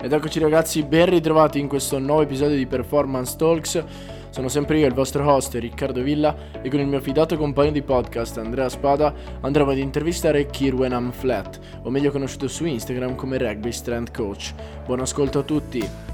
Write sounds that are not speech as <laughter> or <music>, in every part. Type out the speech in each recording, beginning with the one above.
Ed eccoci ragazzi, ben ritrovati in questo nuovo episodio di Performance Talks. Sono sempre io, il vostro host Riccardo Villa e con il mio fidato compagno di podcast Andrea Spada andremo ad intervistare Kirwenham Flat, o meglio conosciuto su Instagram come Rugby Strength Coach. Buon ascolto a tutti!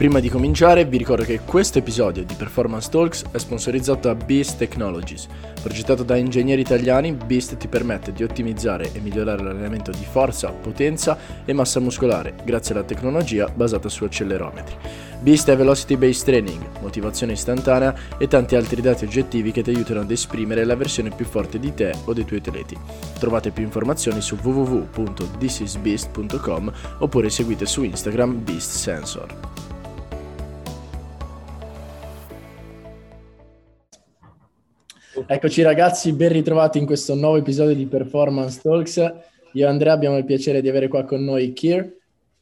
Prima di cominciare vi ricordo che questo episodio di Performance Talks è sponsorizzato da Beast Technologies. Progettato da ingegneri italiani, Beast ti permette di ottimizzare e migliorare l'allenamento di forza, potenza e massa muscolare grazie alla tecnologia basata su accelerometri. Beast è Velocity Based Training, motivazione istantanea e tanti altri dati oggettivi che ti aiutano ad esprimere la versione più forte di te o dei tuoi atleti. Trovate più informazioni su www.thisisbeast.com oppure seguite su Instagram Beast Sensor. Eccoci ragazzi, ben ritrovati in questo nuovo episodio di Performance Talks. Io e Andrea abbiamo il piacere di avere qua con noi Kier,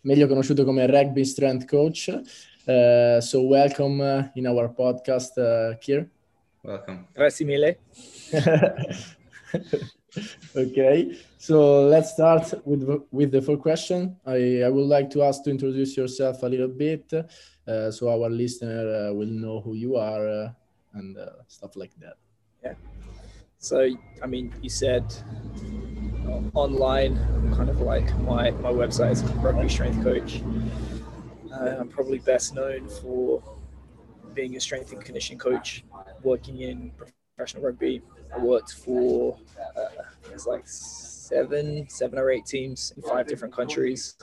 meglio conosciuto come Rugby Strength Coach. Uh, so welcome in our podcast, uh, Kier. Welcome. Grazie mille. <laughs> okay, so let's start with with the first question. I, I would like to ask to introduce yourself a little bit, uh, so our listener uh, will know who you are uh, and uh, stuff like that. Yeah. So, I mean, you said uh, online, kind of like my, my website is Rugby Strength Coach. Uh, I'm probably best known for being a strength and conditioning coach, working in professional rugby. I worked for uh, it's like seven, seven or eight teams in five different countries.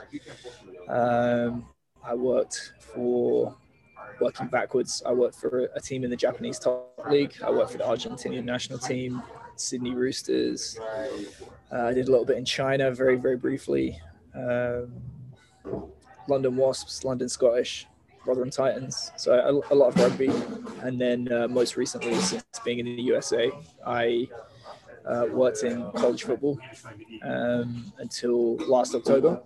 Um, I worked for working backwards. I worked for a team in the Japanese top league. I worked for the Argentinian national team, Sydney Roosters. Uh, I did a little bit in China, very very briefly. Um, London Wasps, London Scottish, Rotherham Titans. So a, a lot of rugby, and then uh, most recently, since being in the USA, I uh, worked in college football um, until last October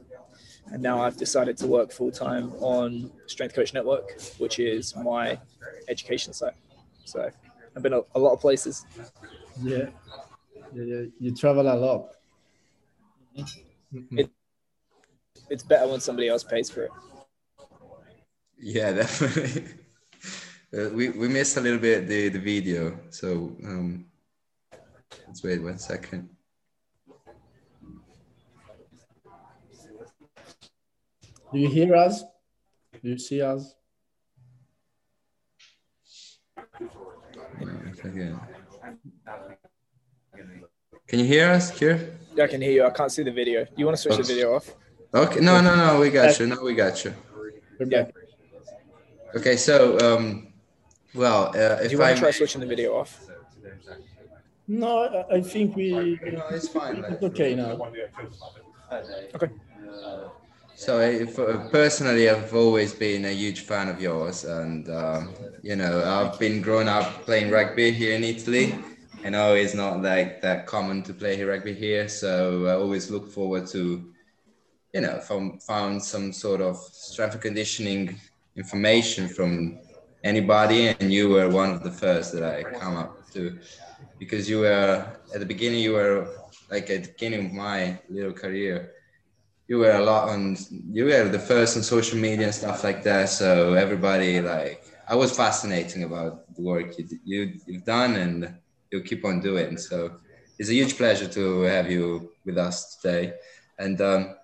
and now I've decided to work full time on Strength Coach Network, which is my education site. So I've been a, a lot of places. Yeah. yeah, yeah. You travel a lot. It, it's better when somebody else pays for it. Yeah, <laughs> definitely. uh, we we missed a little bit the the video, so um, let's wait one second. Do you hear us? Do you see us? Can you hear us, Keir? Yeah, I can hear you. I can't see the video. You want to switch the video off? Okay. No, no, no. We got you. No, we got you. Yeah. Okay. So, um, well, uh, if Do you want I to try switching the video off? No, I think we. No, it's fine. It's okay now. Okay. So, if, uh, personally, I've always been a huge fan of yours, and um, you know, I've been growing up playing rugby here in Italy. I know it's not like that common to play rugby here, so I always look forward to, you know, from found some sort of strength and conditioning information from anybody, and you were one of the first that I come up to, because you were at the beginning, you were like at the beginning of my little career you were a lot on you were the first on social media and stuff like that so everybody like i was fascinating about the work you, you you've done and you'll keep on doing so it's a huge pleasure to have you with us today. And um,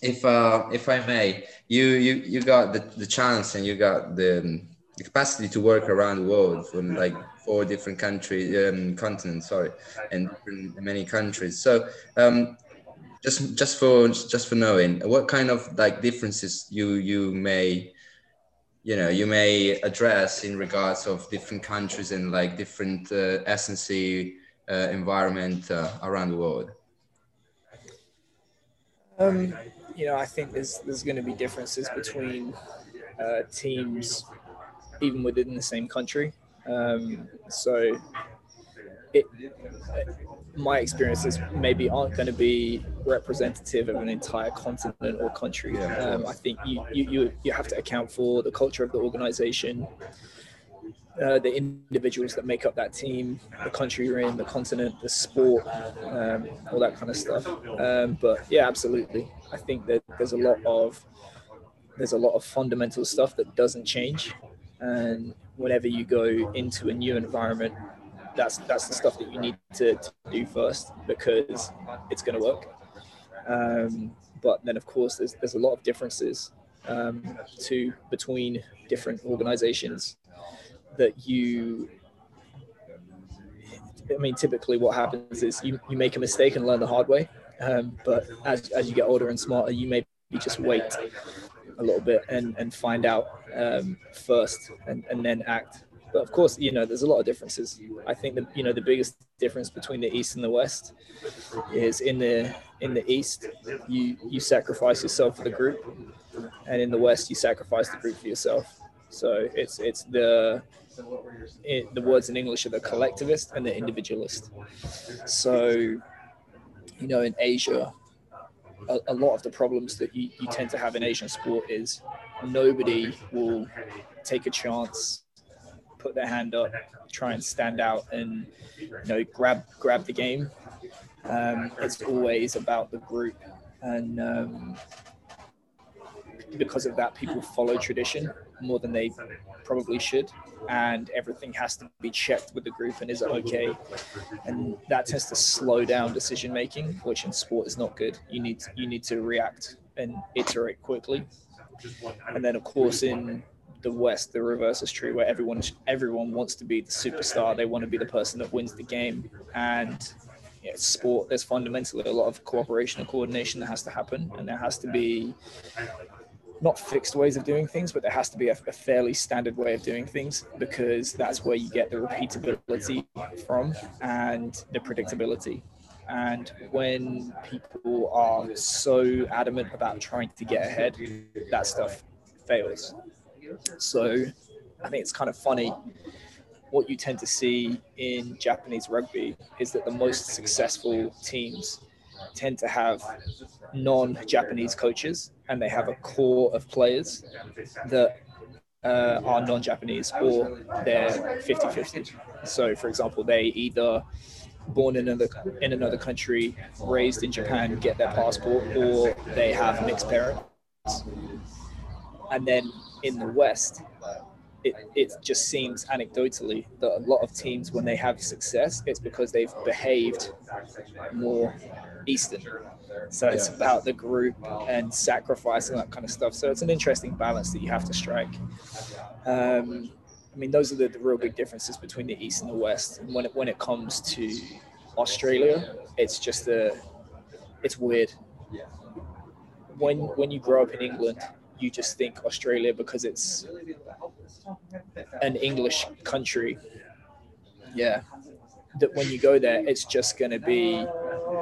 if uh, if i may you you you got the, the chance and you got the, the capacity to work around the world from like four different countries um, continents sorry and many countries. So um, just just for just for knowing what kind of like differences you you may you know you may address in regards of different countries and like different uh, S&C uh, environment uh, around the world? Um, you know i think there's there's going to be differences between uh, teams even within the same country. Um, so it, my experiences maybe aren't going to be representative of an entire continent or country. Um, I think you, you, you, you have to account for the culture of the organization. uh, the individuals that make up that team, the country you're in, the continent, the sport, um, all that kind of stuff. Um, but yeah, absolutely. I think that there's a lot of there's a lot of fundamental stuff that doesn't change, and whenever you go into a new environment, that's that's the stuff that you need to, to do first because it's going to work. Um, but then, of course, there's there's a lot of differences um, to between different organizations that you I mean, typically what happens is you, you make a mistake and learn the hard way. Um, but as, as you get older and smarter, you maybe just wait a little bit and, and find out um, first and, and then act. But of course, you know, there's a lot of differences. I think that, you know, the biggest difference between the East and the West is in the, in the East, you, you sacrifice yourself for the group. And in the West, you sacrifice the group for yourself. So it's it's the it, the words in English are the collectivist and the individualist. So you know, in Asia, a, a lot of the problems that you, you tend to have in Asian sport is nobody will take a chance, put their hand up, try and stand out, and you know grab grab the game. Um, it's always about the group, and um, because of that, people follow tradition more than they probably should. And everything has to be checked with the group and is it okay? And that tends to slow down decision making, which in sport is not good. You need you need to react and iterate quickly. And then of course in the West, the reverse is true, where everyone everyone wants to be the superstar. They want to be the person that wins the game, and sport. There's fundamentally a lot of cooperation and coordination that has to happen, and there has to be not fixed ways of doing things, but there has to be a, a, fairly standard way of doing things because that's where you get the repeatability from and the predictability. And when people are so adamant about trying to get ahead, that stuff fails. So I think it's kind of funny. What you tend to see in Japanese rugby is that the most successful teams tend to have non-Japanese coaches, and they have a core of players that uh, are non-Japanese or they're 50-50. So, for example, they either born in another in another country, raised in Japan, get their passport, or they have mixed parents. And then in the West, it, it just seems anecdotally that a lot of teams, when they have success, it's because they've behaved more Eastern. So it's about the group and sacrificing that kind of stuff. So it's an interesting balance that you have to strike. Um, I mean, those are the, the, real big differences between the East and the West. And when it, when it comes to Australia, it's just a, it's weird. When when you grow up in England, you just think Australia because it's an English country. Yeah, that when you go there, it's just going to be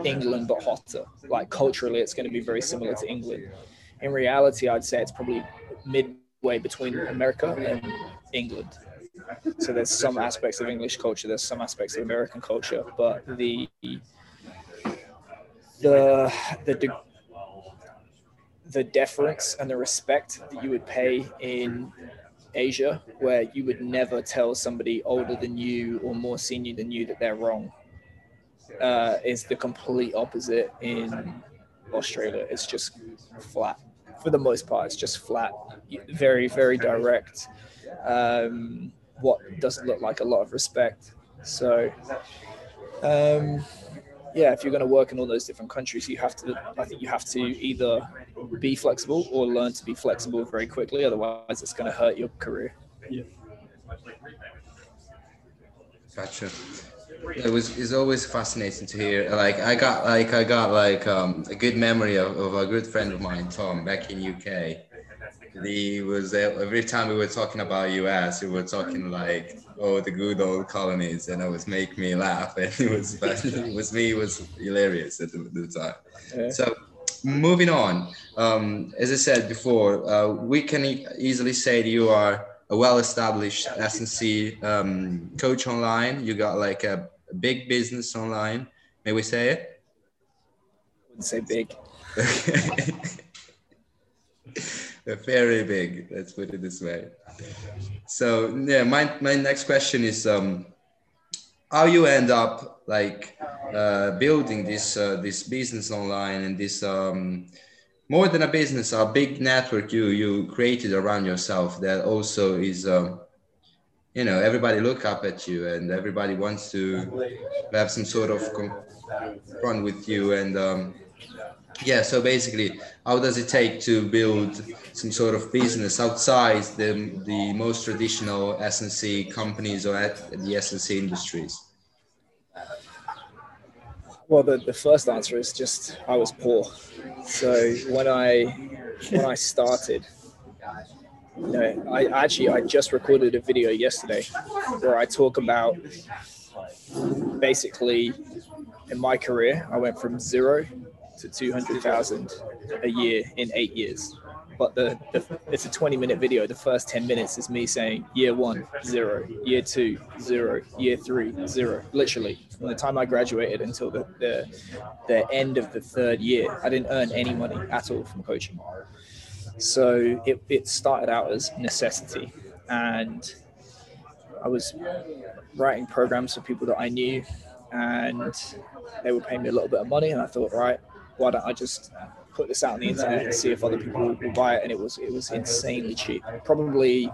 England but hotter. Like culturally, it's going to be very similar to England. In reality, I'd say it's probably midway between America and England. So there's some aspects of English culture, there's some aspects of American culture, but the the the the deference and the respect that you would pay in Asia, where you would never tell somebody older than you or more senior than you that they're wrong uh, is the complete opposite in Australia. It's just flat for the most part. It's just flat, very very direct. Um, what doesn't look like a lot of respect. So, um, yeah, if you're going to work in all those different countries, you have to. I think you have to either be flexible or learn to be flexible very quickly. Otherwise, it's going to hurt your career. Yeah. Gotcha it was it's always fascinating to hear like i got like i got like um, a good memory of, of a good friend of mine tom back in uk he was every time we were talking about us we were talking like oh the good old colonies and it was make me laugh <laughs> and it was <laughs> it was me it was hilarious at the, the time yeah. so moving on um, as i said before uh, we can e- easily say that you are a well-established S&C um, coach online. You got like a, a, big business online. May we say it? I wouldn't say big. <laughs> very big. Let's put it this way. so yeah, my my next question is um, how you end up like uh, building this uh, this business online and this um, more than a business, a big network you you created around yourself that also is. Um, you know, everybody look up at you, and everybody wants to have some sort of fun with you, and um, yeah so basically how does it take to build some sort of business outside the the most traditional S&C companies or at the S&C industries? Well the, the first answer is just i was poor. So when i when i started you know i actually i just recorded a video yesterday where i talk about basically in my career i went from zero to 200,000 a year in eight years. But the, the, it's a 20 minute video. The first 10 minutes is me saying year one, zero, year two, zero, year three, zero. Literally, from the time I graduated until the, the, the end of the third year, I didn't earn any money at all from coaching. So it, it started out as necessity. And I was writing programs for people that I knew and they were paying me a little bit of money and I thought, right, why don't I just put this out on the internet and see if other people will buy it? And it was it was insanely cheap, probably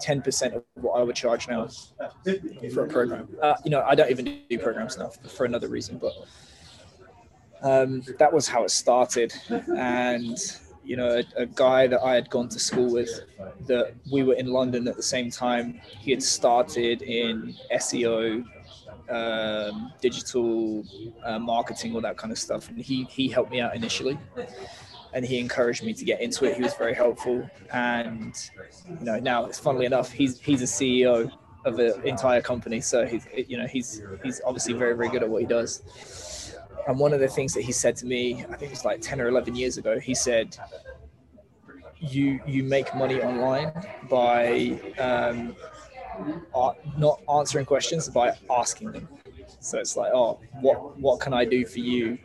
ten percent of what I would charge now for a program. Uh, you know, I don't even do programs now for another reason, but um, that was how it started. And you know, a, a, guy that I had gone to school with, that we were in London at the same time. He had started in SEO um, digital uh, marketing, all that kind of stuff. And he he helped me out initially, and he encouraged me to get into it. He was very helpful, and you know now it's funnily enough he's he's a CEO of an entire company, so he's you know he's he's obviously very very good at what he does. And one of the things that he said to me, I think it was like ten or eleven years ago, he said, "You you make money online by." Um, not answering questions by asking them. So it's like, oh, what what can I do for you?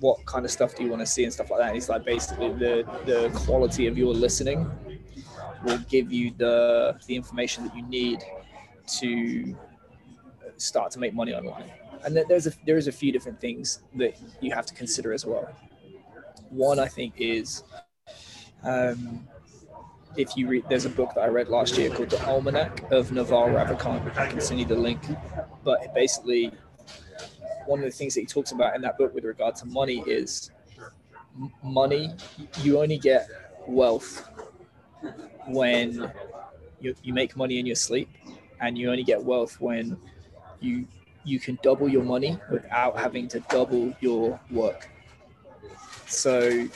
What kind of stuff do you want to see and stuff like that? And it's like basically the the quality of your listening will give you the the information that you need to start to make money online. And there's a there is a few different things that you have to consider as well. One I think is um, if you read, there's a book that I read last year called The Almanac of Naval Ravikant. I can send you the link. But basically, one of the things that he talks about in that book with regard to money is money, you only get wealth when you, you make money in your sleep, and you only get wealth when you you can double your money without having to double your work. So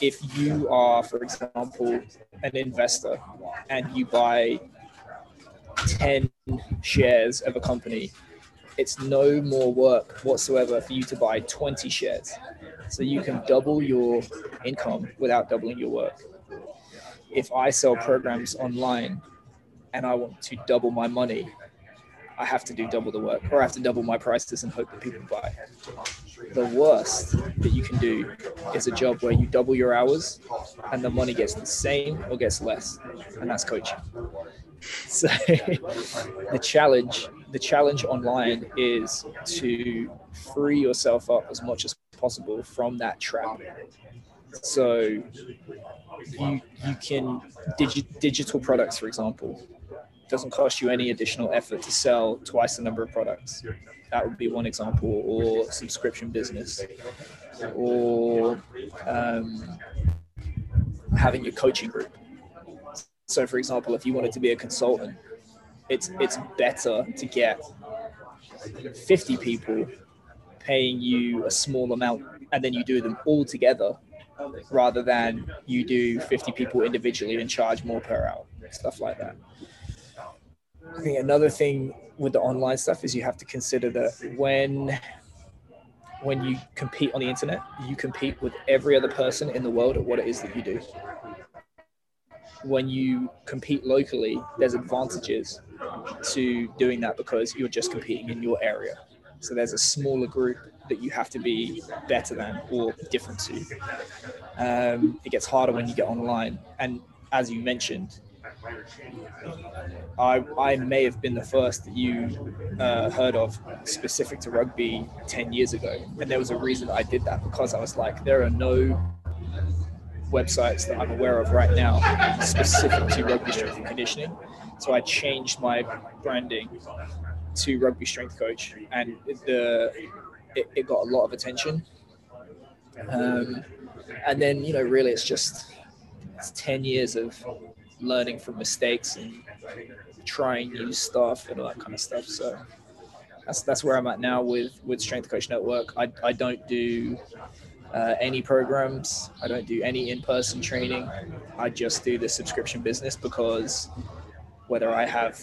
if you are, for example, an investor and you buy 10 shares of a company, it's no more work whatsoever for you to buy 20 shares. So you can double your income without doubling your work. If I sell programs online and I want to double my money, I have to do double the work or I have to double my prices and hope that people buy the worst that you can do is a job where you double your hours and the money gets the same or gets less, and that's coaching. <laughs> So the challenge, the challenge online is to free yourself up as much as possible from that trap. So you you can digi- digital products, for example, doesn't cost you any additional effort to sell twice the number of products that would be one example, or subscription business, or um, having your coaching group. So, for example, if you wanted to be a consultant, it's it's better to get 50 people paying you a small amount and then you do them all together rather than you do 50 people individually and charge more per hour stuff like that i think another thing with the online stuff is you have to consider that when when you compete on the internet, you compete with every other person in the world at what it is that you do. When you compete locally, there's advantages to doing that because you're just competing in your area. So there's a smaller group that you have to be better than or different to. Um, it gets harder when you get online. And as you mentioned, I, I may have been the first that you uh, heard of specific to rugby 10 years ago. And there was a reason I did that because I was like, there are no websites that I'm aware of right now specific to rugby strength and conditioning. So I changed my branding to rugby strength coach, and the it, it got a lot of attention. Um, and then you know, really, it's just it's ten years of learning from mistakes and trying new stuff and all that kind of stuff. So that's that's where I'm at now with with Strength Coach Network. I I don't do uh, any programs. I don't do any in-person training. I just do the subscription business because whether I have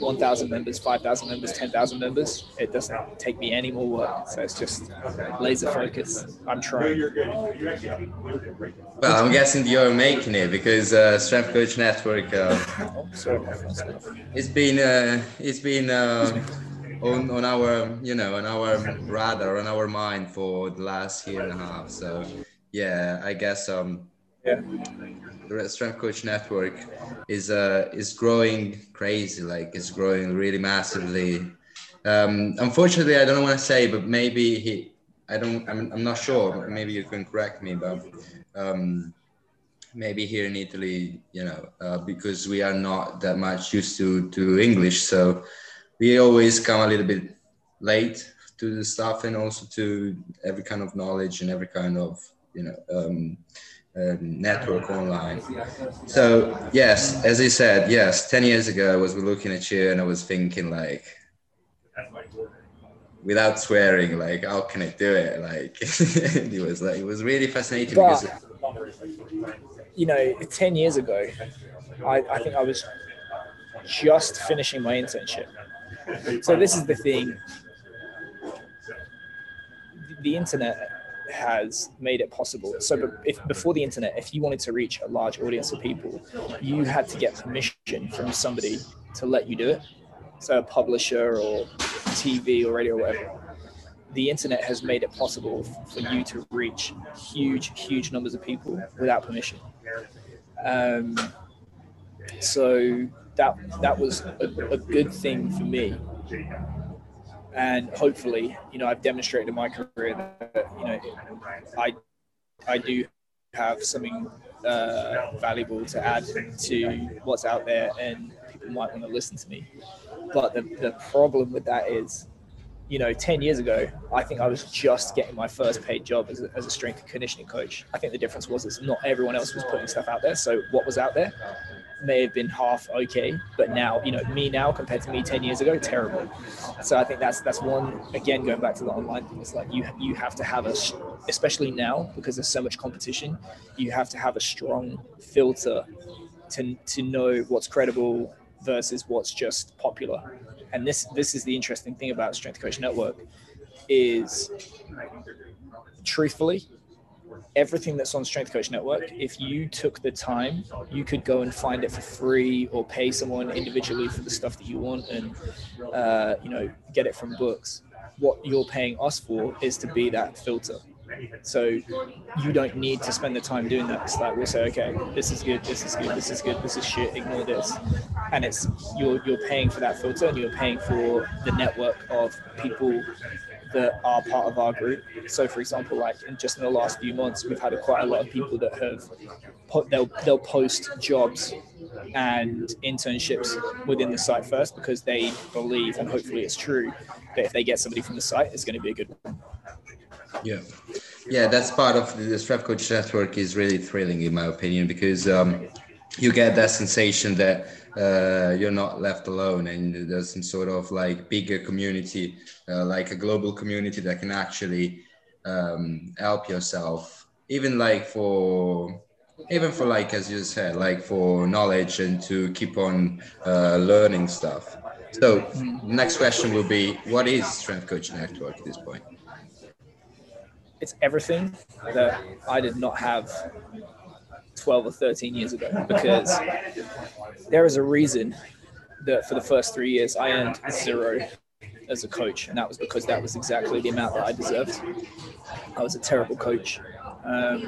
1,000 members, 5,000 members, 10,000 members, it doesn't take me any more work. So it's just laser focus. I'm trying. Well, I'm guessing you're making it because uh, Strength Coach Network. Uh, it's been uh, it's been uh, on, on our you know on our radar on our mind for the last year and a half. So yeah, I guess um yeah the strength coach network is uh is growing crazy like it's growing really massively. Um unfortunately i don't want to say but maybe he i don't i'm, I'm not sure maybe you can correct me but um maybe here in italy you know uh, because we are not that much used to to english so we always come a little bit late to the stuff and also to every kind of knowledge and every kind of you know um, uh, network online. So yes, as I said, yes, ten years ago I was looking at you and I was thinking like, without swearing, like how can I do it? Like <laughs> it was like it was really fascinating but, because you know, ten years ago, I, I think I was just finishing my internship. So this is the thing. The internet has made it possible. So, if before the internet, if you wanted to reach a large audience of people, you had to get permission from somebody to let you do it. So, a publisher or TV or radio or whatever. The internet has made it possible for you to reach huge, huge numbers of people without permission. Um, so that that was a, a good thing for me and hopefully, you know, I've demonstrated in my career that you know, I I do have something uh, valuable to add to what's out there, and people might want to listen to me. But the the problem with that is, you know, ten years ago, I think I was just getting my first paid job as a, as a strength and conditioning coach. I think the difference was is not everyone else was putting stuff out there. So what was out there may have been half okay, but now you know me now compared to me ten years ago, terrible. So I think that's that's one again going back to the online thing. It's like you you have to have a especially now because there's so much competition, you have to have a strong filter to to know what's credible versus what's just popular. And this this is the interesting thing about Strength Coach Network is truthfully everything that's on Strength Coach Network, if you took the time, you could go and find it for free or pay someone individually for the stuff that you want and, uh, you know, get it from books. What you're paying us for is to be that filter. So you don't need to spend the time doing that. It's like we'll say, okay, this is good, this is good, this is good, this is shit, ignore this. And it's you're you're paying for that filter and you're paying for the network of people that are part of our group. So, for example, like in just in the last few months, we've had quite a lot of people that have put, they'll they'll post jobs and internships within the site first because they believe and hopefully it's true that if they get somebody from the site, it's going to be a good one. Yeah. Yeah, that's part of the Strength Coach Network is really thrilling in my opinion because um, you get that sensation that uh, you're not left alone. And there's some sort of like bigger community uh, like a global community that can actually um, help yourself. Even like for even for like as you said like for knowledge and to keep on uh, learning stuff. So next question will be what is strength coach network at this point? It's everything that i did not have 12 or 13 years ago because there is a reason that for the first three years I earned zero as a coach, and that was because that was exactly the amount that I deserved. I was a terrible coach. Um,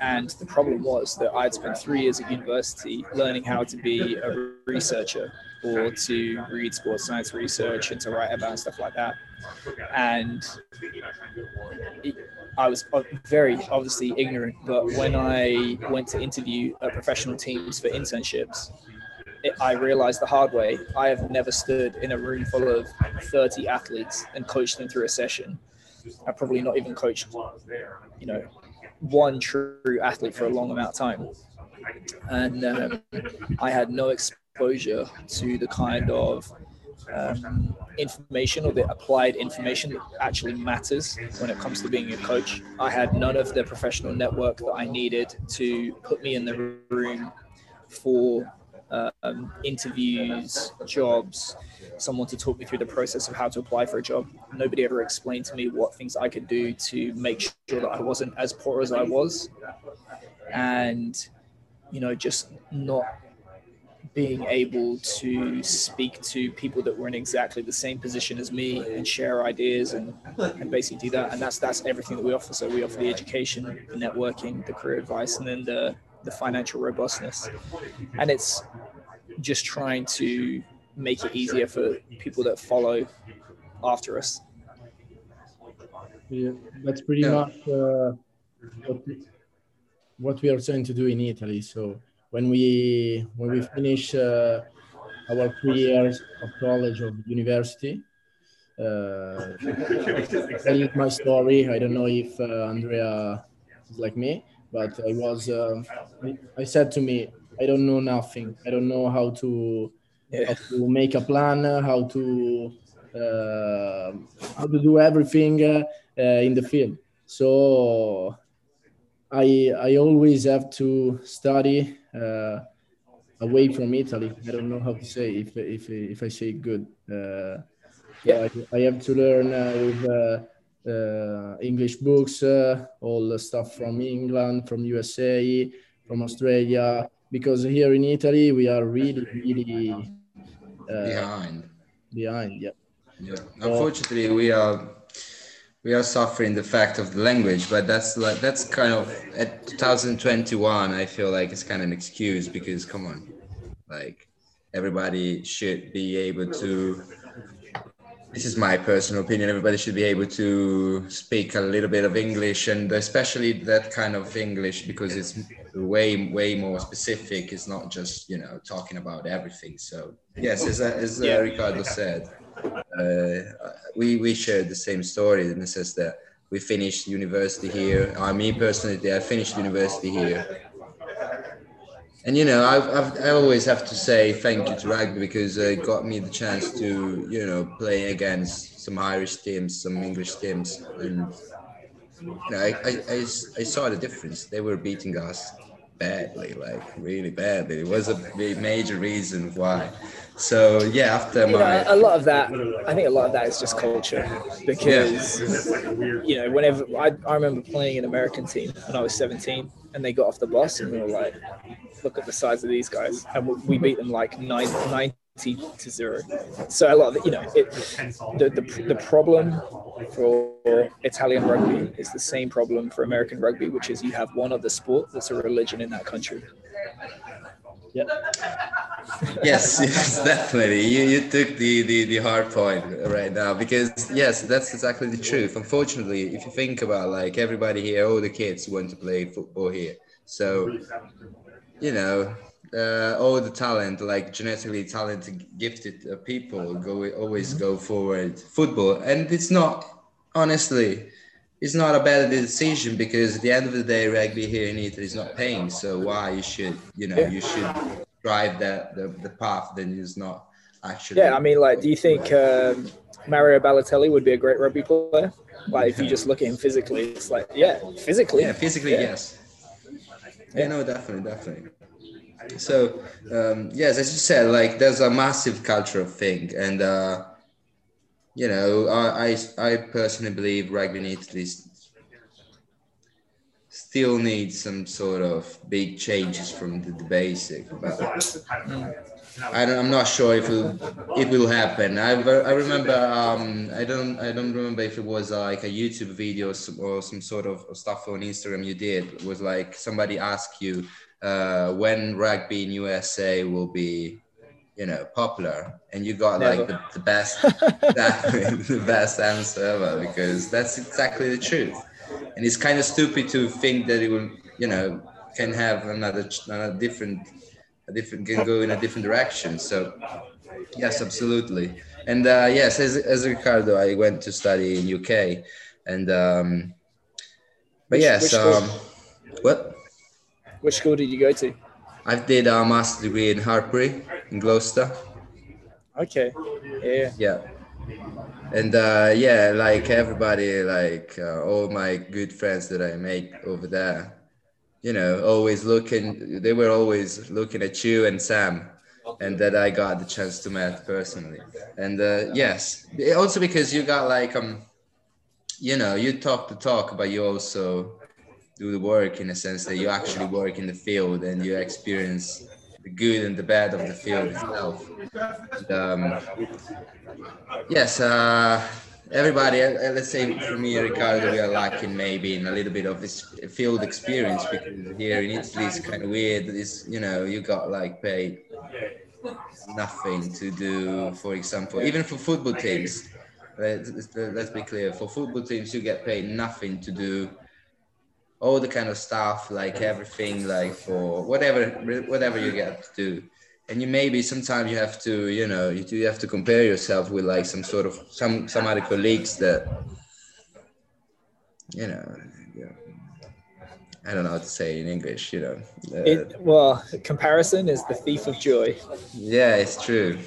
and the problem was that I'd spent three years at university learning how to be a researcher or to read sports science research and to write about stuff like that. And it, I was very obviously ignorant, but when I went to interview professional teams for internships, it, I realized the hard way I have never stood in a room full of 30 athletes and coached them through a session. I've probably not even coached, you know, one true athlete for a long amount of time. And um, I had no exposure to the kind of um, information or the applied information that actually matters when it comes to being a coach. I had none of the professional network that I needed to put me in the room for um, interviews, jobs, someone to talk me through the process of how to apply for a job. Nobody ever explained to me what things I could do to make sure that I wasn't as poor as I was. And, you know, just not being able to speak to people that were in exactly the same position as me and share ideas and, and basically do that. And that's that's everything that we offer. So we offer the education, the networking, the career advice, and then the the financial robustness. And it's just trying to make it easier for people that follow after us. Yeah, that's pretty yeah. much uh, what, what we are trying to do in Italy. So when we when we finish uh, our three years of college or university. Uh, tell you my story. I don't know if uh, Andrea is like me, but I was. Uh, I, I, said to me, I don't know nothing. I don't know how to yeah. how to make a plan, how to uh, how to do everything uh, in the field. So I I always have to study uh, away from Italy. I don't know how to say if if if I say good. Uh, yeah, I, I, have to learn uh, with uh, uh, English books, uh, all the stuff from England, from USA, from Australia. Because here in Italy, we are really, really behind. Behind, yeah. Yeah. Unfortunately, we are we are suffering the fact of the language but that's like that's kind of at 2021 i feel like it's kind of an excuse because come on like everybody should be able to this is my personal opinion everybody should be able to speak a little bit of english and especially that kind of english because it's way way more specific. It's not just you know talking about everything. So yes as, as uh, Riccardo said uh, we we shared the same story in the sense that we finished university here. I mean personally, I finished university here. And you know, I've, I've, i always have to say thank you to rugby because it got me the chance to, you know, play against some Irish teams, some English teams, and you know, I, I, I, I saw the difference. They were beating us badly, like really badly. It was a major reason why. So yeah, after you my know, a lot of that, I think a lot of that is just culture because yeah. you know whenever I, I remember playing an American team when I was 17 and they got off the bus and we were like, look at the size of these guys and we beat them like nine, 90 to zero. So a lot of you know it, the, the the problem for Italian rugby is the same problem for American rugby, which is you have one other sport that's a religion in that country. Yeah. Yes, <laughs> yes, definitely. You, you took the, the, the hard point right now because yes, that's exactly the truth. Unfortunately, if you think about like everybody here, all the kids want to play football here. So, you know, uh, all the talent, like genetically talented, gifted uh, people, go always go forward football, and it's not honestly it's not a bad decision because at the end of the day, rugby here in Italy is not paying. So why you should, you know, you should drive that the, the path then is not actually. Yeah, I mean, like, do you think um, Mario Balotelli would be a great rugby player? Like, if you just look at him physically, it's like, yeah, physically. Yeah, physically, yeah. yes. Yeah, no, definitely, definitely. So, um, yes, as you said, like, there's a massive cultural thing, and. Uh, you know, I, I, I personally believe rugby needs this still need some sort of big changes from the, the basic. But I don't, I'm not sure if it it will happen. I, I remember um, I don't I don't remember if it was like a YouTube video or some, or some sort of stuff on Instagram you did. It was like somebody asked you uh, when rugby in USA will be you know popular and you got Never. like the, the best <laughs> the best answer ever because that's exactly the truth and it's kind of stupid to think that it will you know can have another another different a different can go in a different direction. So yes absolutely. And uh, yes as, as Riccardo i went to study in uk and um but which, yes which um what? Which school did you go to? I did a master's degree in hartpury in gloucester. Okay. Yeah. Yeah and uh, yeah like everybody like uh, all my good friends that i make over there you know, always looking, they were always looking at you and Sam, and that I got the chance to meet personally. And uh, yes, also because you got like, um, you know, you talk the talk, but you also do the work in a sense that you actually work in the field and you experience the good and the bad of the field itself. And, um, yes, uh, everybody, uh, uh, let's say for me, Riccardo, we are lacking maybe in a little bit of this field experience because here in Italy it's kind of weird. It's, you know, you got like paid nothing to do, for example, even for football teams. Let's, let's be clear for football teams, you get paid nothing to do all the kind of stuff, like everything, like for whatever, whatever you get to do and you maybe sometimes you have to you know you do have to compare yourself with like some sort of some some other colleagues that you know I don't know how to say in English, you know. Uh, it, well, comparison is the thief of joy. Yeah, it's true.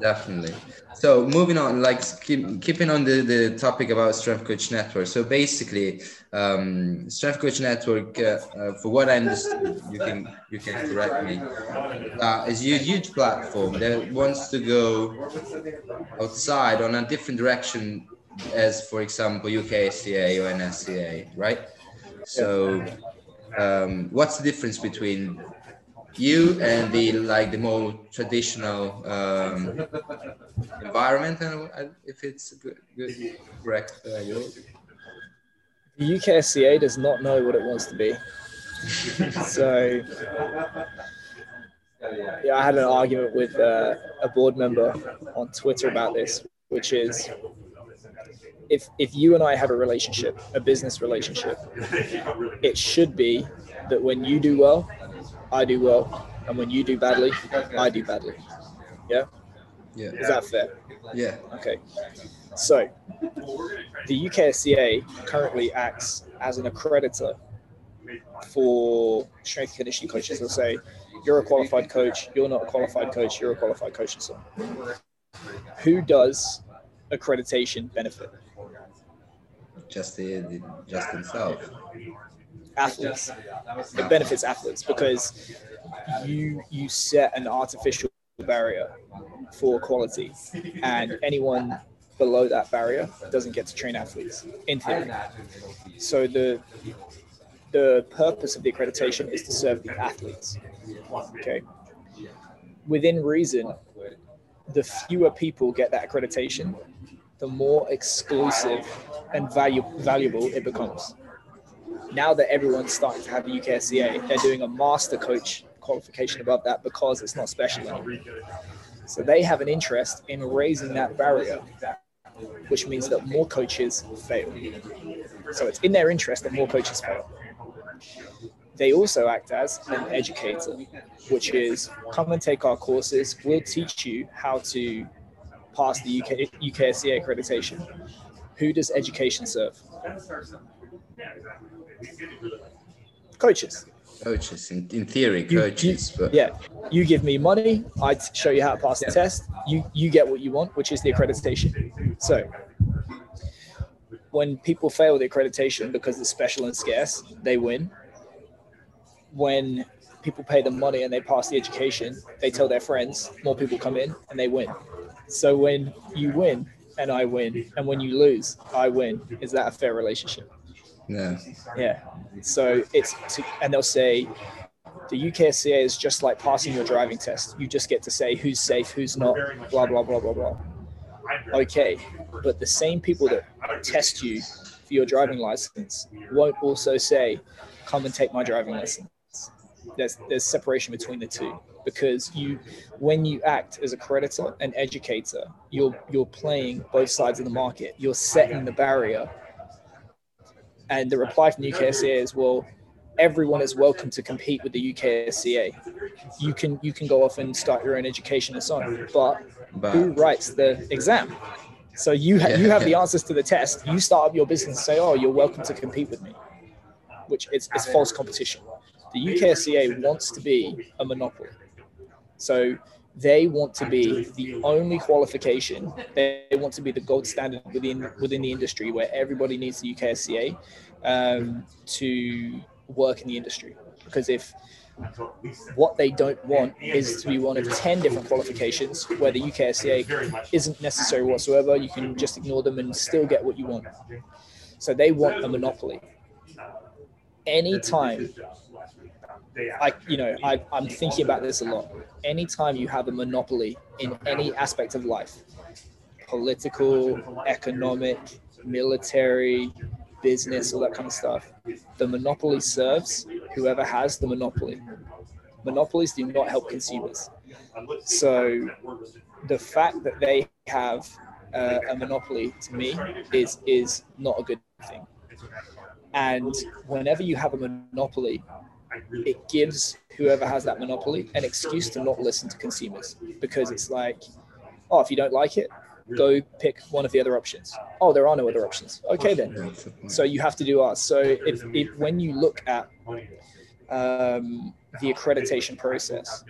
Definitely. So moving on, like keep, keeping on the, the topic about Strength Coach Network. So basically, um, Strength Coach Network, uh, uh, for what I understand, you can you can correct me, uh, is a huge platform that wants to go outside on a different direction, as for example UKSCA or NSCA, right? So, um, what's the difference between you and the like the more traditional um, environment and if it's good, good correct uh, the UKSCA does not know what it wants to be so yeah I had an argument with uh, a board member on Twitter about this which is if if you and I have a relationship a business relationship it should be that when you do well I do well, and when you do badly, I do badly. Yeah. Yeah. Is that fair? Yeah. Okay. So, the UKSCA currently acts as an accreditor for strength and conditioning coaches. They'll say, "You're a qualified coach. You're not a qualified coach. You're a qualified coach." And so, on. who does accreditation benefit? Just the, the just himself athletes. It benefits athletes because you you set an artificial barrier for quality, and anyone below that barrier doesn't get to train athletes in theory. So the the purpose of the accreditation is to serve the athletes. Okay. Within reason, the fewer people get that accreditation, the more exclusive and valu- valuable it becomes now that everyone's starting to have the UKSCA, they're doing a master coach qualification above that because it's not special. So they have an interest in raising that barrier, which means that more coaches fail. So it's in their interest that more coaches fail. They also act as an educator, which is come and take our courses. We'll teach you how to pass the UK, UKSCA accreditation. Who does education serve? Coaches. Coaches, in, in theory, coaches. You, you, but... Yeah, you give me money, I show you how to pass the test. You you get what you want, which is the accreditation. So when people fail the accreditation because it's special and scarce, they win. When people pay them money and they pass the education, they tell their friends, more people come in and they win. So when you win and I win, and when you lose, I win, is that a fair relationship? Yeah. Yeah. So it's and they'll say The UKSCA is just like passing your driving test. You just get to say who's safe, who's not, blah blah blah blah blah. Okay, but the same people that test you for your driving license won't also say, "Come and take my driving license." There's there's separation between the two because you when you act as a creditor and educator you're you're playing both sides of the market you're setting the barrier and the reply from the UKSCA is well everyone is welcome to compete with the UKSCA you can you can go off and start your own education and so on but, But who writes the exam? So you ha- you have the answers to the test. You start up your business and say oh you're welcome to compete with me which is, is false competition. The UKSCA wants to be a monopoly. So they want to be the only qualification. They want to be the gold standard within within the industry, where everybody needs the UKSCA um, to work in the industry. Because if what they don't want is to be one of 10 different qualifications where the UKSCA isn't necessary whatsoever. You can just ignore them and still get what you want. So they want a monopoly. Anytime I, you know, I, I'm thinking about this a lot. Anytime you have a monopoly in any aspect of life, political, economic, military, business, all that kind of stuff, the monopoly serves whoever has the monopoly. Monopolies do not help consumers. So the fact that they have uh, a monopoly to me is is not a good thing. And whenever you have a monopoly, it gives whoever has that monopoly an excuse to not listen to consumers because it's like, oh, if you don't like it, go pick one of the other options. Oh, there are no other options. Okay, then. that's the point. So you have to do ours. So if, if when you look at um, the accreditation process,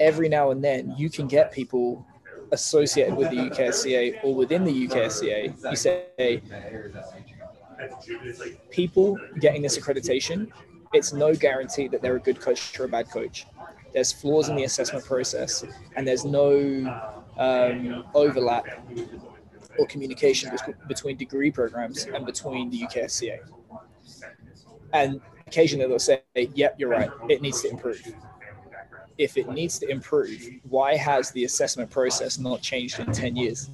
every now and then you can get people associated with the UKSCA or within the UKSCA. You say people getting this accreditation, it's no guarantee that they're a good coach or a bad coach. There's flaws in the assessment process, and there's no um, overlap or communication between degree programs and between the UKSCA. And occasionally they'll say, "Yep, you're right. It needs to improve." If it needs to improve, why has the assessment process not changed in 10 years?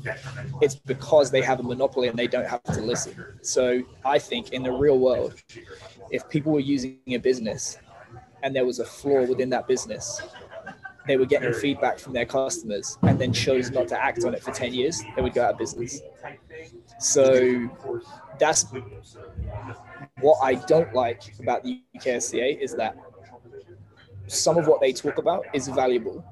It's because they have a monopoly and they don't have to listen. So I think in the real world, if people were using a business and there was a flaw within that business, they were getting feedback from their customers and then chose not to act on it for 10 years, they would go out of business. So that's what I don't like about the UKSCA is that some of what they talk about is valuable.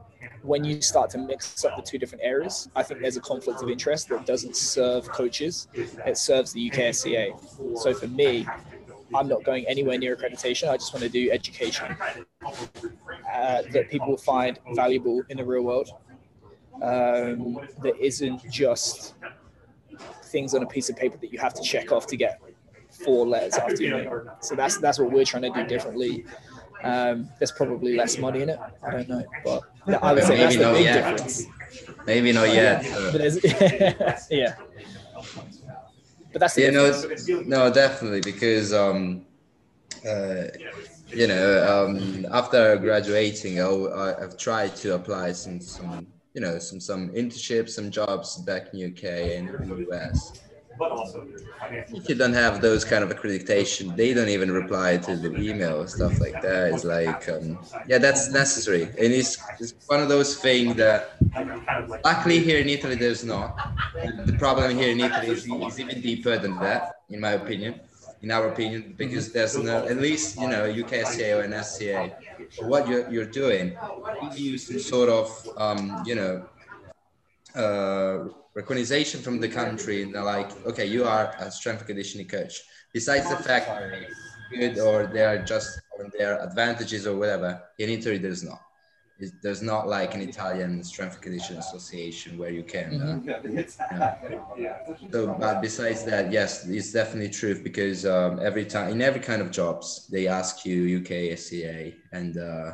When you start to mix up the two different areas, I think there's a conflict of interest that doesn't serve coaches, it serves the UKSCA. So for me, I'm not going anywhere near accreditation. I just want to do education uh, that people find valuable in the real world. Um, that isn't just things on a piece of paper that you have to check off to get four letters after your name. So that's that's what we're trying to do differently. Um, there's probably less money in it. I don't know, but I would say that's the big yet. difference. Maybe not yet. There's, <laughs> yeah. But that's the know difference. no definitely because um uh you know um after graduating I, i've tried to apply some some you know some some internships some jobs back in uk and in the us if you don't have those kind of accreditation they don't even reply to the email stuff like that. It's like um, yeah that's necessary. And it's, it's one of those things that luckily here in italy there's not. The problem here in italy is, is even deeper than that in my opinion in our opinion because there's no at least you know UKSCA or an SCA what you're, you're doing you some sort of um, you know uh, recognition from the country and they're like okay you are a strength conditioning coach. Besides the fact that they're good or they are just on their advantages or whatever in Italy there's not. It's- there's not like an Italian strength and conditioning association where you can uh, so, but besides that, yes, it's definitely true because um, every time in every kind of jobs they ask you UK SCA, and uh,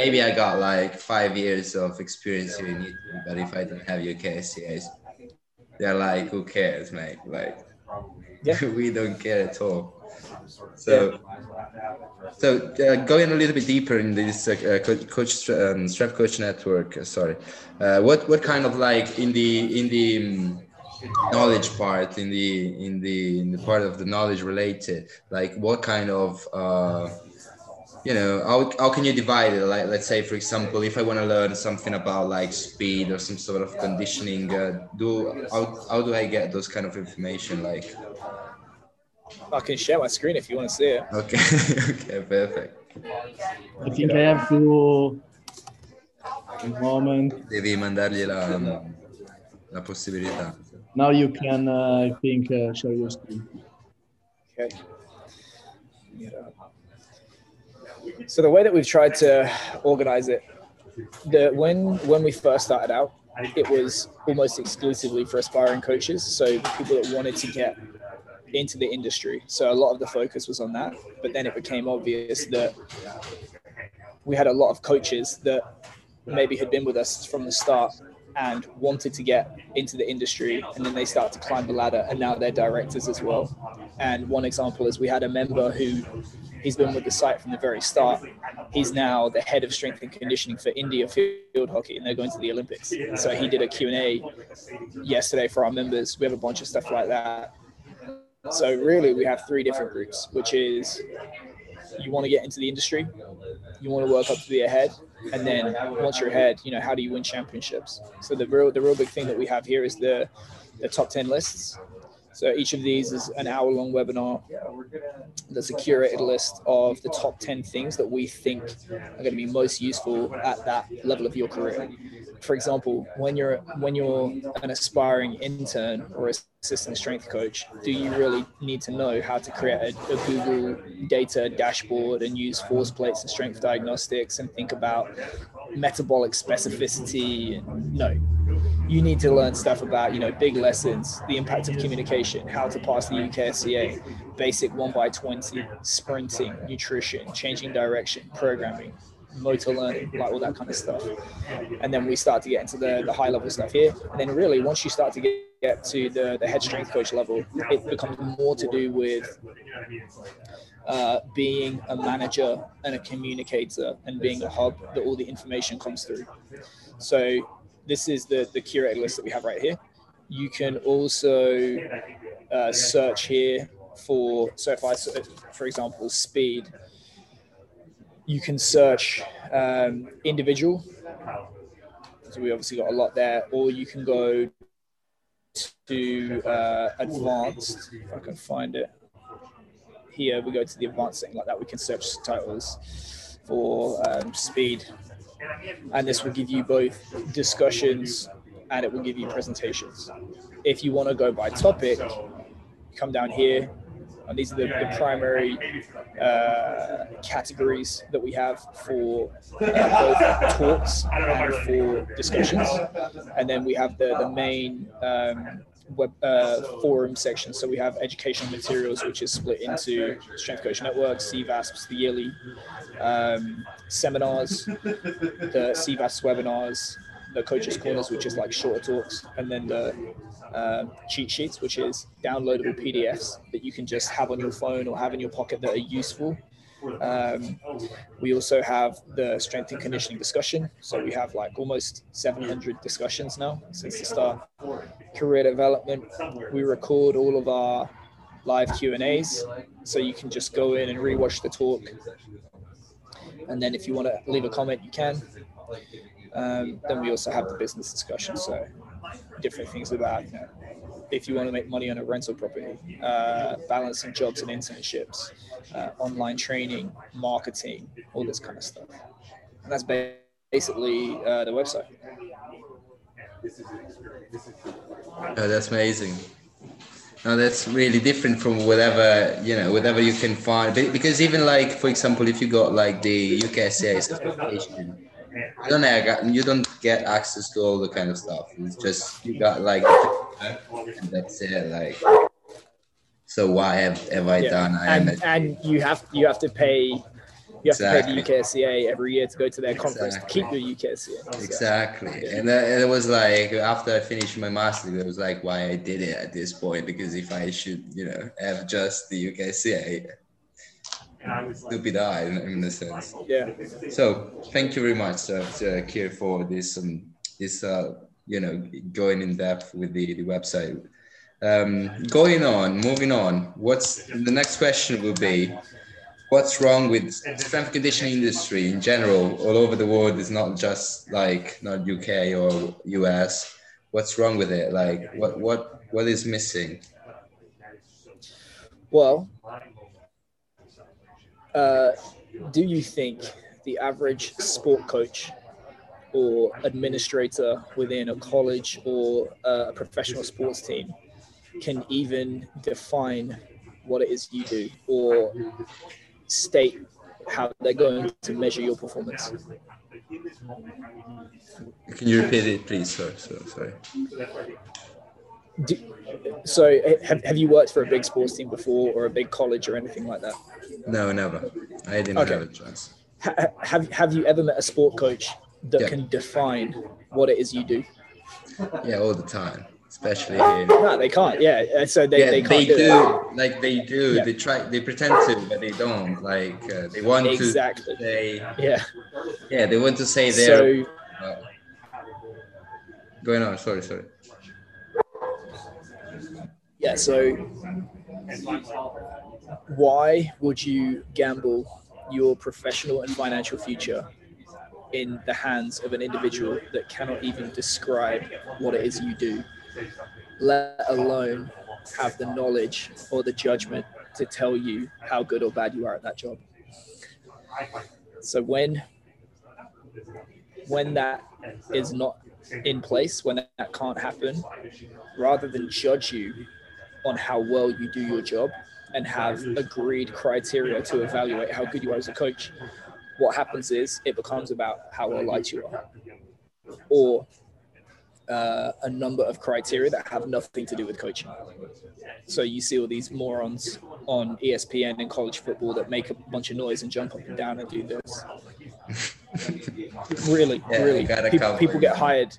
maybe I got like five years of experience here in Italy, but if I don't have UK SCAs, they're like, who cares, mate? Like, Yeah. <laughs> we don't care at all. So, so uh, going a little bit deeper in this uh, uh coach um, strength coach network. Uh, sorry, uh, what what kind of like in the in the um, knowledge part in the in the in the part of the knowledge related like what kind of uh you know how, how can you divide it? Like let's say for example if i want to learn something about like speed or some sort of conditioning uh, do how, how do i get those kind of information like? I can share my screen if you want to see it. Okay <laughs> okay perfect. I think i have to a moment. Devi mandargli la, la possibilità. Now you can uh, i think uh, share your screen. Okay. Yeah. So the way that we've tried to organize it, the when when we first started out, it was almost exclusively for aspiring coaches, so people that wanted to get into the industry. So a lot of the focus was on that. But then it became obvious that we had a lot of coaches that maybe had been with us from the start and wanted to get into the industry and then they start to climb the ladder and now they're directors as well and one example is we had a member who He's been with the site from the very start. He's now the head of strength and conditioning for India field hockey, and they're going to the Olympics. So he did a Q&A yesterday for our members. We have a bunch of stuff like that. So really, we have three different groups, which is you want to get into the industry, you want to work up to be ahead, and then once you're ahead, you know how do you win championships? So the real the real big thing that we have here is the the top ten lists. So each of these is an hour long webinar that's a curated list of the top 10 things that we think are going to be most useful at that level of your career. For example, when you're when you're an aspiring intern or assistant strength coach, do you really need to know how to create a, a Google data dashboard and use force plates and strength diagnostics and think about metabolic specificity? No, you need to learn stuff about, you know, big lessons, the impact of communication, how to pass the UKSCA, basic one by 20, sprinting, nutrition, changing direction, programming, motor learning, like all that kind of stuff. And then we start to get into the, the high level stuff here. And then really once you start to get, get to the, the head strength coach level, it becomes more to do with uh, being a manager and a communicator and being a hub that all the information comes through. So this is the, the curated list that we have right here. You can also uh, search here for, so if I, for example, speed, you can search um, individual. So we obviously got a lot there, or you can go to uh, advanced, if I can find it. Here we go to the advanced thing like that. We can search titles for um, speed and this will give you both discussions and it will give you presentations. If you want to go by topic, come down here. And these are the, the primary uh, categories that we have for uh, both talks and for discussions. And then we have the, the main um, web uh, forum section. So we have educational materials, which is split into Strength Coach Network, CVASPs, the yearly um, seminars, the CVASP webinars, the coaches corners, which is like shorter talks, and then the uh, cheat sheets, which is downloadable PDFs that you can just have on your phone or have in your pocket that are useful um, we also have the strength and conditioning discussion. So we have like almost 700 discussions now since the start. Career development. We record all of our live Q and A's, so you can just go in and rewatch the talk. And then if you want to leave a comment, you can. Um, then we also have the business discussion. So different things about you know, if you want to make money on a rental property, uh, balancing jobs and internships, uh, online training, marketing, all this kind of stuff. And that's basically uh, the website. Oh, that's amazing. No, that's really different from whatever you know, whatever you can find. Because even like, for example, if you got like the UKSCA certification, you don't have, you don't get access to all the kind of stuff. It's just you got like, and that's it. Like, so why have, have I yeah. done? I and, and you have you have to pay You have exactly. to pay the UKSCA every year to go to their conference exactly. to keep your UKSCA. So, exactly. Yeah. And, and it was like after I finished my master's, it was like why I did it at this point because if I should, you know, have just the UKSCA, stupid eye in, in a sense. Yeah. So thank you very much, uh, Keir, for this um, this uh, you know going in depth with the, the website. Um, going on, moving on. What's the next question will be? What's wrong with strength conditioning industry in general all over the world? Is not just like not UK or US. What's wrong with it? Like what what what is missing? Well, uh, do you think the average sport coach or administrator within a college or a professional sports team can even define what it is you do or state how they're going to measure your performance. Can you repeat it, please? Sorry, sorry. sorry. Do, so, have, have you worked for a big sports team before or a big college or anything like that? No, never. I didn't okay. have a chance. Ha- have, have you ever met a sport coach that yeah. can define what it is you do? Yeah, all the time especially here. No, they can't. Yeah, uh, so they, yeah, they, they do. Like they do. Yeah. They try. They pretend to, but they don't. Like uh, they want exactly. to say. Yeah. Yeah, they want to say they're. So, uh, going on. Sorry, sorry. Yeah. So, why would you gamble your professional and financial future in the hands of an individual that cannot even describe what it is you do let alone have the knowledge or the judgment to tell you how good or bad you are at that job. So when when that is not in place, when that can't happen, rather than judge you on how well you do your job and have agreed criteria to evaluate how good you are as a coach, what happens is it becomes about how well liked you are. Or uh, a number of criteria that have nothing to do with coaching. So you see all these morons on ESPN and college football that make a bunch of noise and jump up and down and do this. <laughs> really, yeah, really, people, people get hired.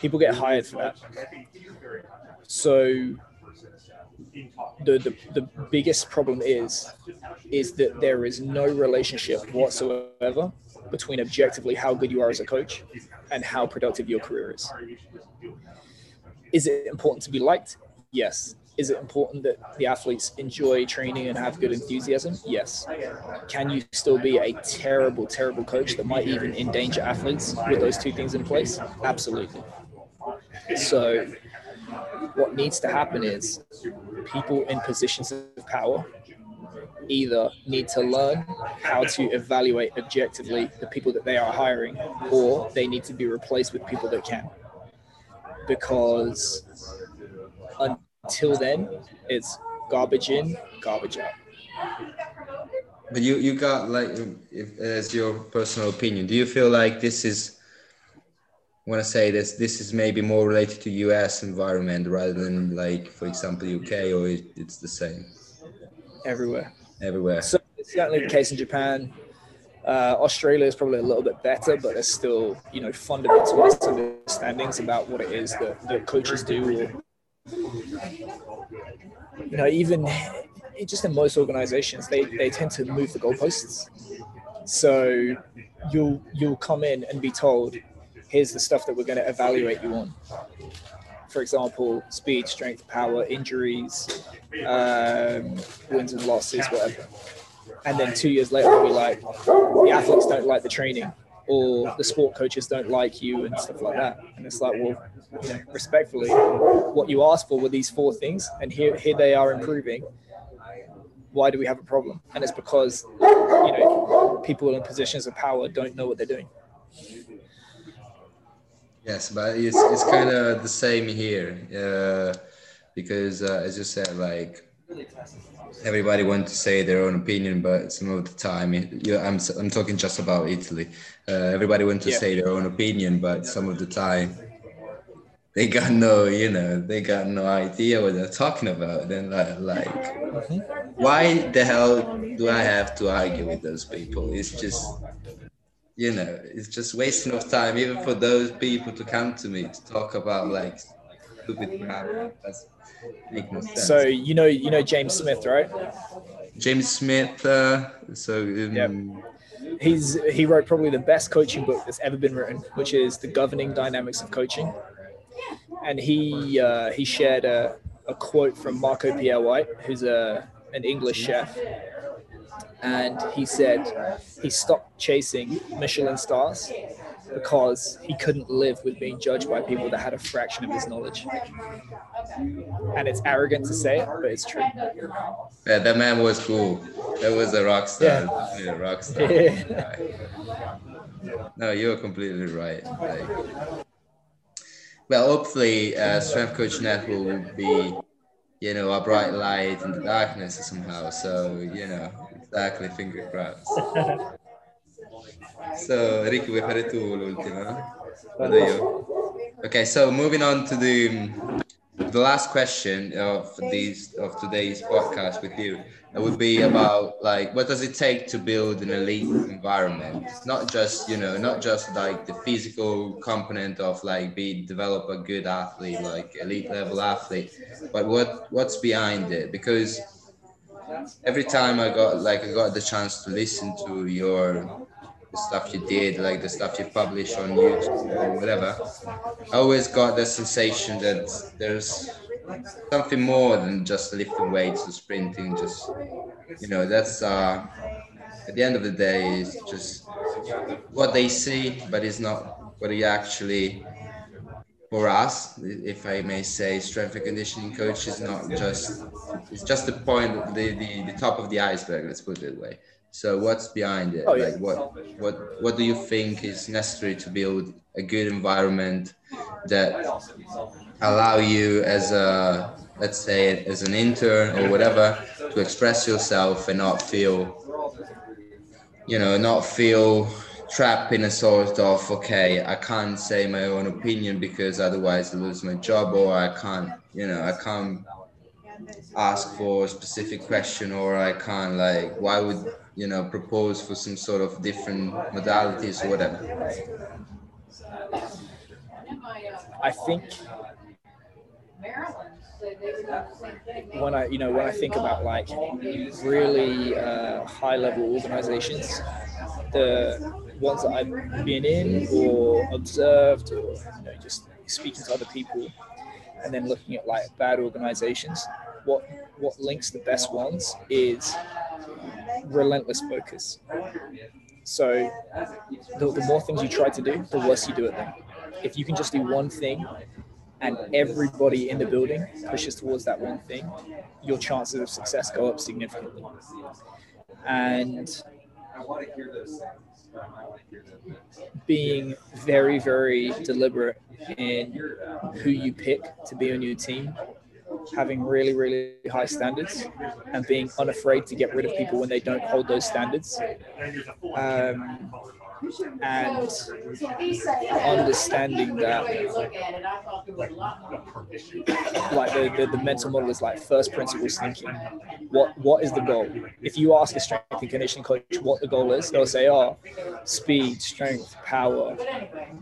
People get hired for that. So the, the the biggest problem is is that there is no relationship whatsoever between objectively how good you are as a coach and how productive your career is. Is it important to be liked? Yes. Is it important that the athletes enjoy training and have good enthusiasm? Yes. Can you still be a terrible, terrible coach that might even endanger athletes with those two things in place? Absolutely. So, what needs to happen is people in positions of power either need to learn how to evaluate objectively the people that they are hiring or they need to be replaced with people that can. Because until then it's garbage in garbage out. But you you got like if, as your personal opinion do you feel like this is want to say this this is maybe more related to us environment rather than like for example uk or it's the same everywhere everywhere. So it's certainly the case in Japan. Uh, Australia is probably a little bit better, but there's still, you know, fundamental misunderstandings about what it is that, that coaches do. Or, you know, even just in most organizations, they, they tend to move the goalposts. So you'll you'll come in and be told, here's the stuff that we're going to evaluate you on. For example, speed, strength, power, injuries, um, wins and losses, whatever. And then two years later, we'll be like, the athletes don't like the training, or the sport coaches don't like you, and stuff like that. And it's like, well, you know, respectfully, what you asked for were these four things, and here, here they are improving. Why do we have a problem? And it's because, you know, people in positions of power don't know what they're doing. Yes, but it's, it's kind of the same here. Uh, because uh, as you said like everybody wants to say their own opinion but some of the time you I'm, I'm talking just about italy uh, everybody wants to yeah. say their own opinion but some of the time they got no, you know, they got no idea what they're talking about. Then like, like why the hell do I have to argue with those people? It's just, you know, it's just wasting of time, even for those people to come to me to talk about like stupid crap. That's make no sense. So you know, you know James Smith, right? James Smith. Uh, so um, Yep. He's he wrote probably the best coaching book that's ever been written, which is The Governing Dynamics of Coaching. And he uh, he shared a, a quote from Marco Pierre White, who's a an English chef, and he said he stopped chasing Michelin stars because he couldn't live with being judged by people that had a fraction of his knowledge. And it's arrogant to say it, but it's true. yeah, that man was cool. That was a rock star. Yeah. definitely a rock star. <laughs> Yeah. No, you're completely right. Like, well, hopefully, uh, Strength Coach Network will be, you know, a bright light in the darkness somehow. So, you know, exactly, finger crossed. So, Ricky, vuoi fare tu l'ultima? Vado io. Okay, so moving on to the the last question of these of today's podcast with you it would be about like what does it take to build an elite environment not just you know not just like the physical component of like be develop a good athlete like elite level athlete but what what's behind it because every time i got like i got the chance to listen to your the stuff you did like the stuff you publish on youtube or whatever I always got the sensation that there's something more than just lifting weights or sprinting. Just you know, that's uh, at the end of the day, it's just what they see, but it's not what you actually. For us, if I may say, strength and conditioning coach is not just it's just the point, the, the, the top of the iceberg. Let's put it that way. So what's behind it? Oh, yeah. Like what what what do you think is necessary to build a good environment that allow you as a let's say as an intern or whatever to express yourself and not feel you know not feel trapped in a sort of okay i can't say my own opinion because otherwise i lose my job or i can't you know i can't ask for a specific question or i can't like why would you know propose for some sort of different modalities or whatever. I think when I, you know, when I think about like really uh, high level organizations, the ones that I've been in or observed or you know, just speaking to other people and then looking at like bad organizations, what what links the best ones is relentless focus. So the, the more things you try to do, the worse you do at them. If you can just do one thing and everybody in the building pushes towards that one thing, your chances of success go up significantly. And being very, very deliberate in who you pick to be on your team, having really, really high standards, and being unafraid to get rid of people when they don't hold those standards. Um, and understanding that like the, the, the mental model is like first principles thinking. What what is the goal? If you ask a strength and conditioning coach what the goal is they'll say oh speed strength power.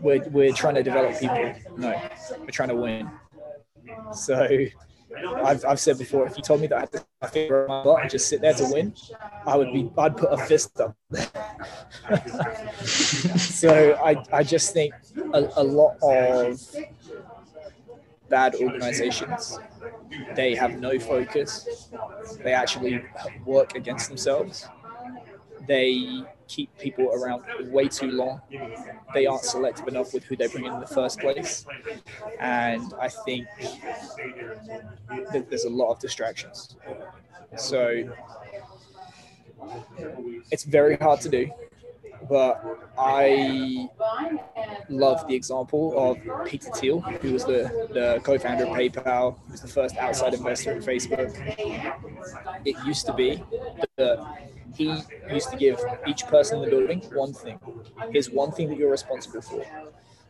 We're, we're trying to develop people. No we're trying to win. So I've, I've said before, if you told me that I had to my butt and just sit there to win, I would be, I'd put a fist up. <laughs> so I, I just think a, a lot of bad organizations, they have no focus. They actually work against themselves. They keep people around way too long. They aren't selective enough with who they bring in in the first place. And I think that there's a lot of distractions. So it's very hard to do, but I love the example of Peter Thiel, who was the, the co-founder of PayPal, who was the first outside investor in Facebook. It used to be that he used to give each person in the building one thing. Here's one thing that you're responsible for.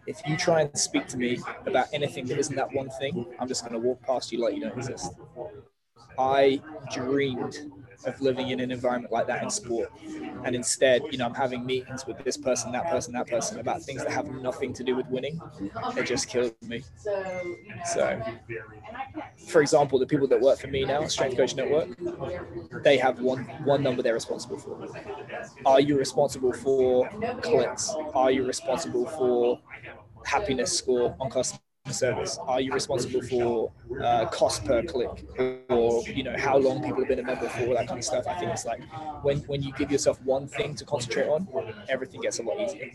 if you try and speak to me about anything that isn't that one thing, I'm just going to walk past you like you don't exist. I dreamed of living in an environment like that in sport. And instead, you know, I'm having meetings with this person, that person, that person about things that have nothing to do with winning. It just kills me. So, for example, the people that work for me now, Strength Coach Network, they have one one number they're responsible for. Are you responsible for clicks? Are you responsible for happiness score on customer service? Are you responsible for uh, cost per click, or you know how long people have been a member for, all that kind of stuff? I think it's like when when you give yourself one thing to concentrate on, everything gets a lot easier.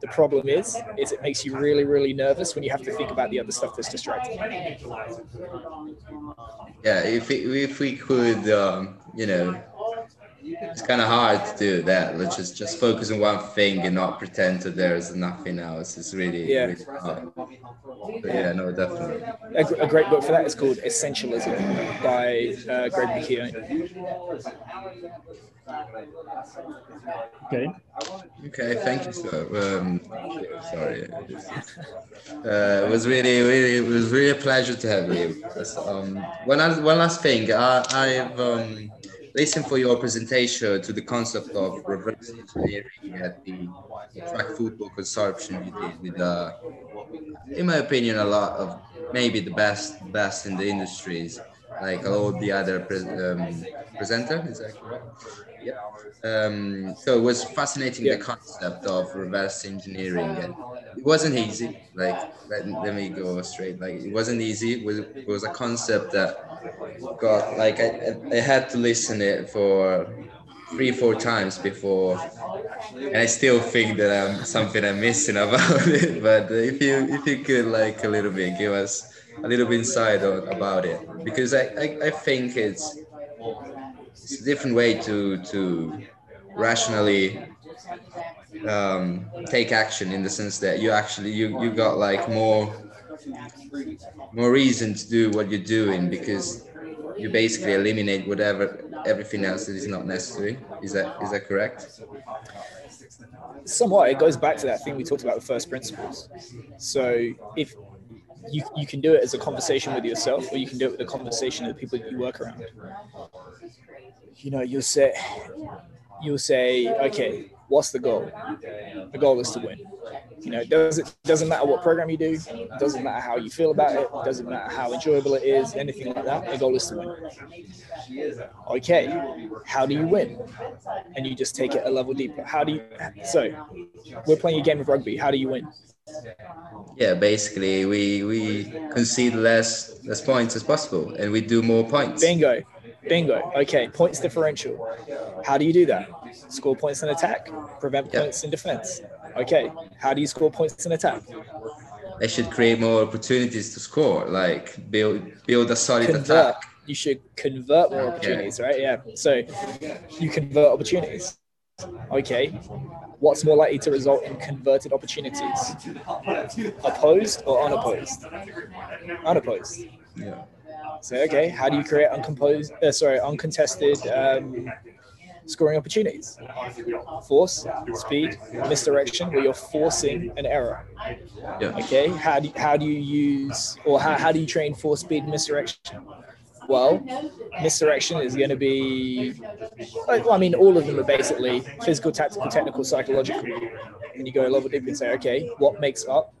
The problem is, is it makes you really really nervous when you have to think about the other stuff that's distracting. Yeah, if we, if we could, um, you know, it's kind of hard to do that. Let's just just focus on one thing and not pretend that there's nothing else. It's really, Yeah. really hard. But yeah, no, definitely. A, a great book for that is called Essentialism by uh, Greg McKeown. Ok. Okay, thank you, sir. Um, sorry, uh, it was really, really, it was really a pleasure to have you. Um, one, other- one last thing, I, I've um, listened for your presentation to the concept of reverse engineering at the, the track football consortium you did with, uh, in my opinion, a lot of maybe the best, best in the industries, like all the other pres um, presenter. Is that correct? Yeah. Um, so it was fascinating Yeah. the concept of reverse engineering, and it wasn't easy. Like let, let me go straight. Like it wasn't easy. It was, it was a concept that got like I, I I had to listen it for three four times before, and I still think that I'm something I'm missing about <laughs> it. But if you if you could like a little bit give us a little bit insight on, about it, because I, I, I think it's it's a different way to to rationally um, take action in the sense that you actually you you got like more more reason to do what you're doing because you basically eliminate whatever everything else that is not necessary. Is that is that correct? somewhat it goes back to that thing we talked about with first principles so if you, you can do it as a conversation with yourself or you can do it with a conversation with the people that you work around you know you'll say you'll say okay what's the goal? The goal is to win. You know doesn't doesn't matter what program you do doesn't matter how you feel about it it doesn't matter how enjoyable it is anything like that the goal is to win. Okay how do you win? And you just take it a level deeper. How do you so we're playing a game of rugby. How do you win? Yeah, basically we we concede less less points as possible and we do more points. bingo bingo. Okay points differential. How do you do that? Score points in attack prevent Yeah. points in defense. Okay how do you score points in attack? They should create more opportunities to score, like build build a solid convert. attack. you should convert more opportunities right? Yeah. So you convert opportunities. Okay what's more likely to result in converted opportunities? Opposed or unopposed? Unopposed. Yeah. So okay, how do you create uncomposed, uh, sorry, uncontested um, scoring opportunities? Force, speed, misdirection, where you're forcing an error. Yeah. Okay, how do how do you use or how, how do you train force, speed, misdirection? Well, misdirection is going to be, well, I mean, all of them are basically physical, tactical, technical, psychological. And you go a level deeper and say, okay, what makes up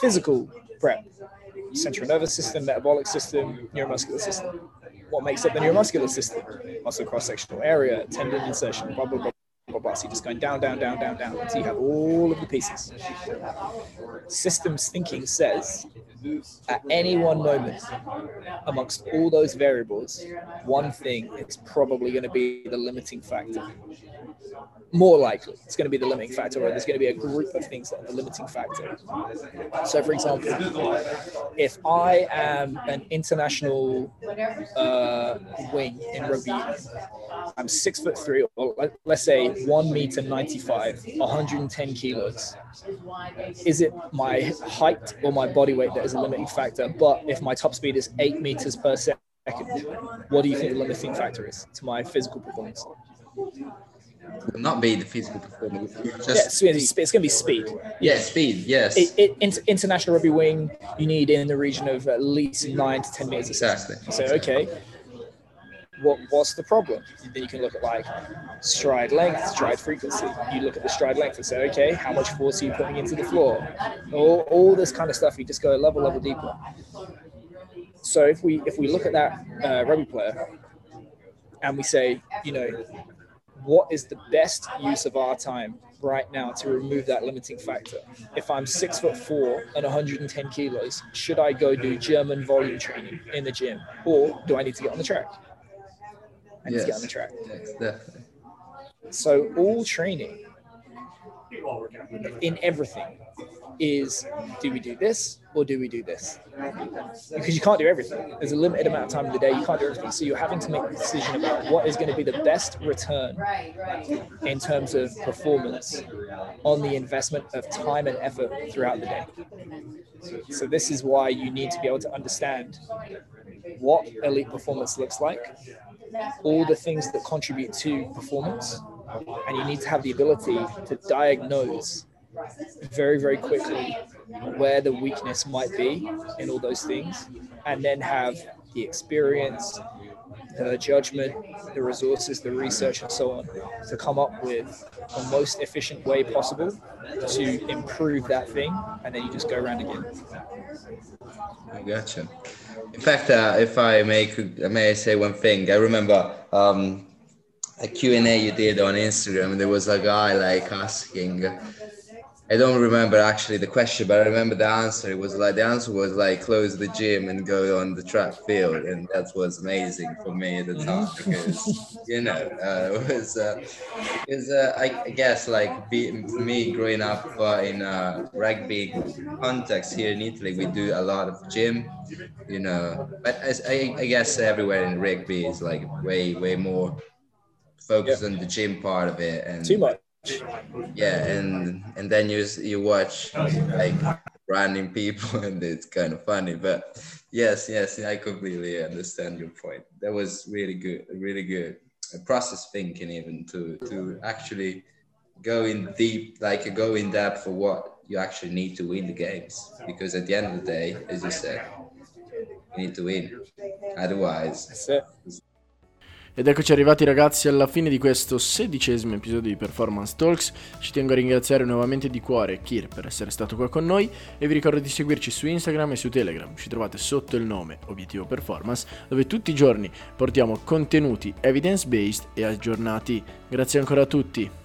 physical prep? Central nervous system, metabolic system, neuromuscular system. What makes up the neuromuscular system? Muscle cross-sectional area, tendon insertion, blah, blah, blah, blah, blah. So you're just going down, down, down, down, down until you have all of the pieces. Systems thinking says at any one moment, amongst all those variables, one thing is probably going to be the limiting factor. More likely, it's going to be the limiting factor, or there's going to be a group of things that are the limiting factor. So, for example, if I am an international uh, wing in rugby I'm six foot three, or let- let's say one meter 95, 110 kilos. Is it my height or my body weight that is a limiting factor? But if my top speed is eight meters per second, what do you think the limiting factor is to my physical performance? Will not be the physical performance. yeah, it's, gonna be, it's gonna be speed. Yeah, speed. Yes. It, it, inter- international rugby wing, you need in the region of at least nine to ten second. Exactly. So okay, what what's the problem? Then you can look at like stride length, stride frequency. You look at the stride length and say, okay, how much force are you putting into the floor? All, all this kind of stuff. You just go a level level deeper. So if we if we look at that uh, rugby player and we say, you know, what is the best use of our time right now to remove that limiting factor? If I'm six foot four and 110 kilos, should I go do German volume training in the gym, or do I need to get on the track? I need to get on the track. Yes, definitely. So all training in everything is do we do this or do we do this? Because you can't do everything. There's a limited amount of time in the day. You can't do everything. So you're having to make a decision about what is going to be the best return in terms of performance on the investment of time and effort throughout the day. So this is why you need to be able to understand what elite performance looks like, all the things that contribute to performance, and you need to have the ability to diagnose very, very quickly where the weakness might be in all those things, and then have the experience, the judgment, the resources, the research, and so on to come up with the most efficient way possible to improve that thing, and then you just go around again. I gotcha. In fact, uh, if I may, may I say one thing? I remember um, a Q&A you did on Instagram. There was a guy like asking, I don't remember actually the question, but I remember the answer. It was like, the answer was like, close the gym and go on the track field. And that was amazing for me at the time because, you know, uh, it was, uh, it uh, I, I guess like be, me growing up uh, in a rugby context here in Italy, we do a lot of gym, you know, but as, I, I guess everywhere in rugby is like way, way more focused on the gym part of it. And Too much. yeah and and then you you watch like random people <laughs> and it's kind of funny but yes yes i completely understand your point that was really good really good process thinking even to to actually go in deep like go in depth for what you actually need to win the games because at the end of the day as you said you need to win otherwise. Ed eccoci arrivati ragazzi alla fine di questo sedicesimo episodio di Performance Talks. Ci tengo a ringraziare nuovamente di cuore Kir per essere stato qua con noi e vi ricordo di seguirci su Instagram e su Telegram. Ci trovate sotto il nome Obiettivo Performance dove tutti i giorni portiamo contenuti evidence based e aggiornati. Grazie ancora a tutti.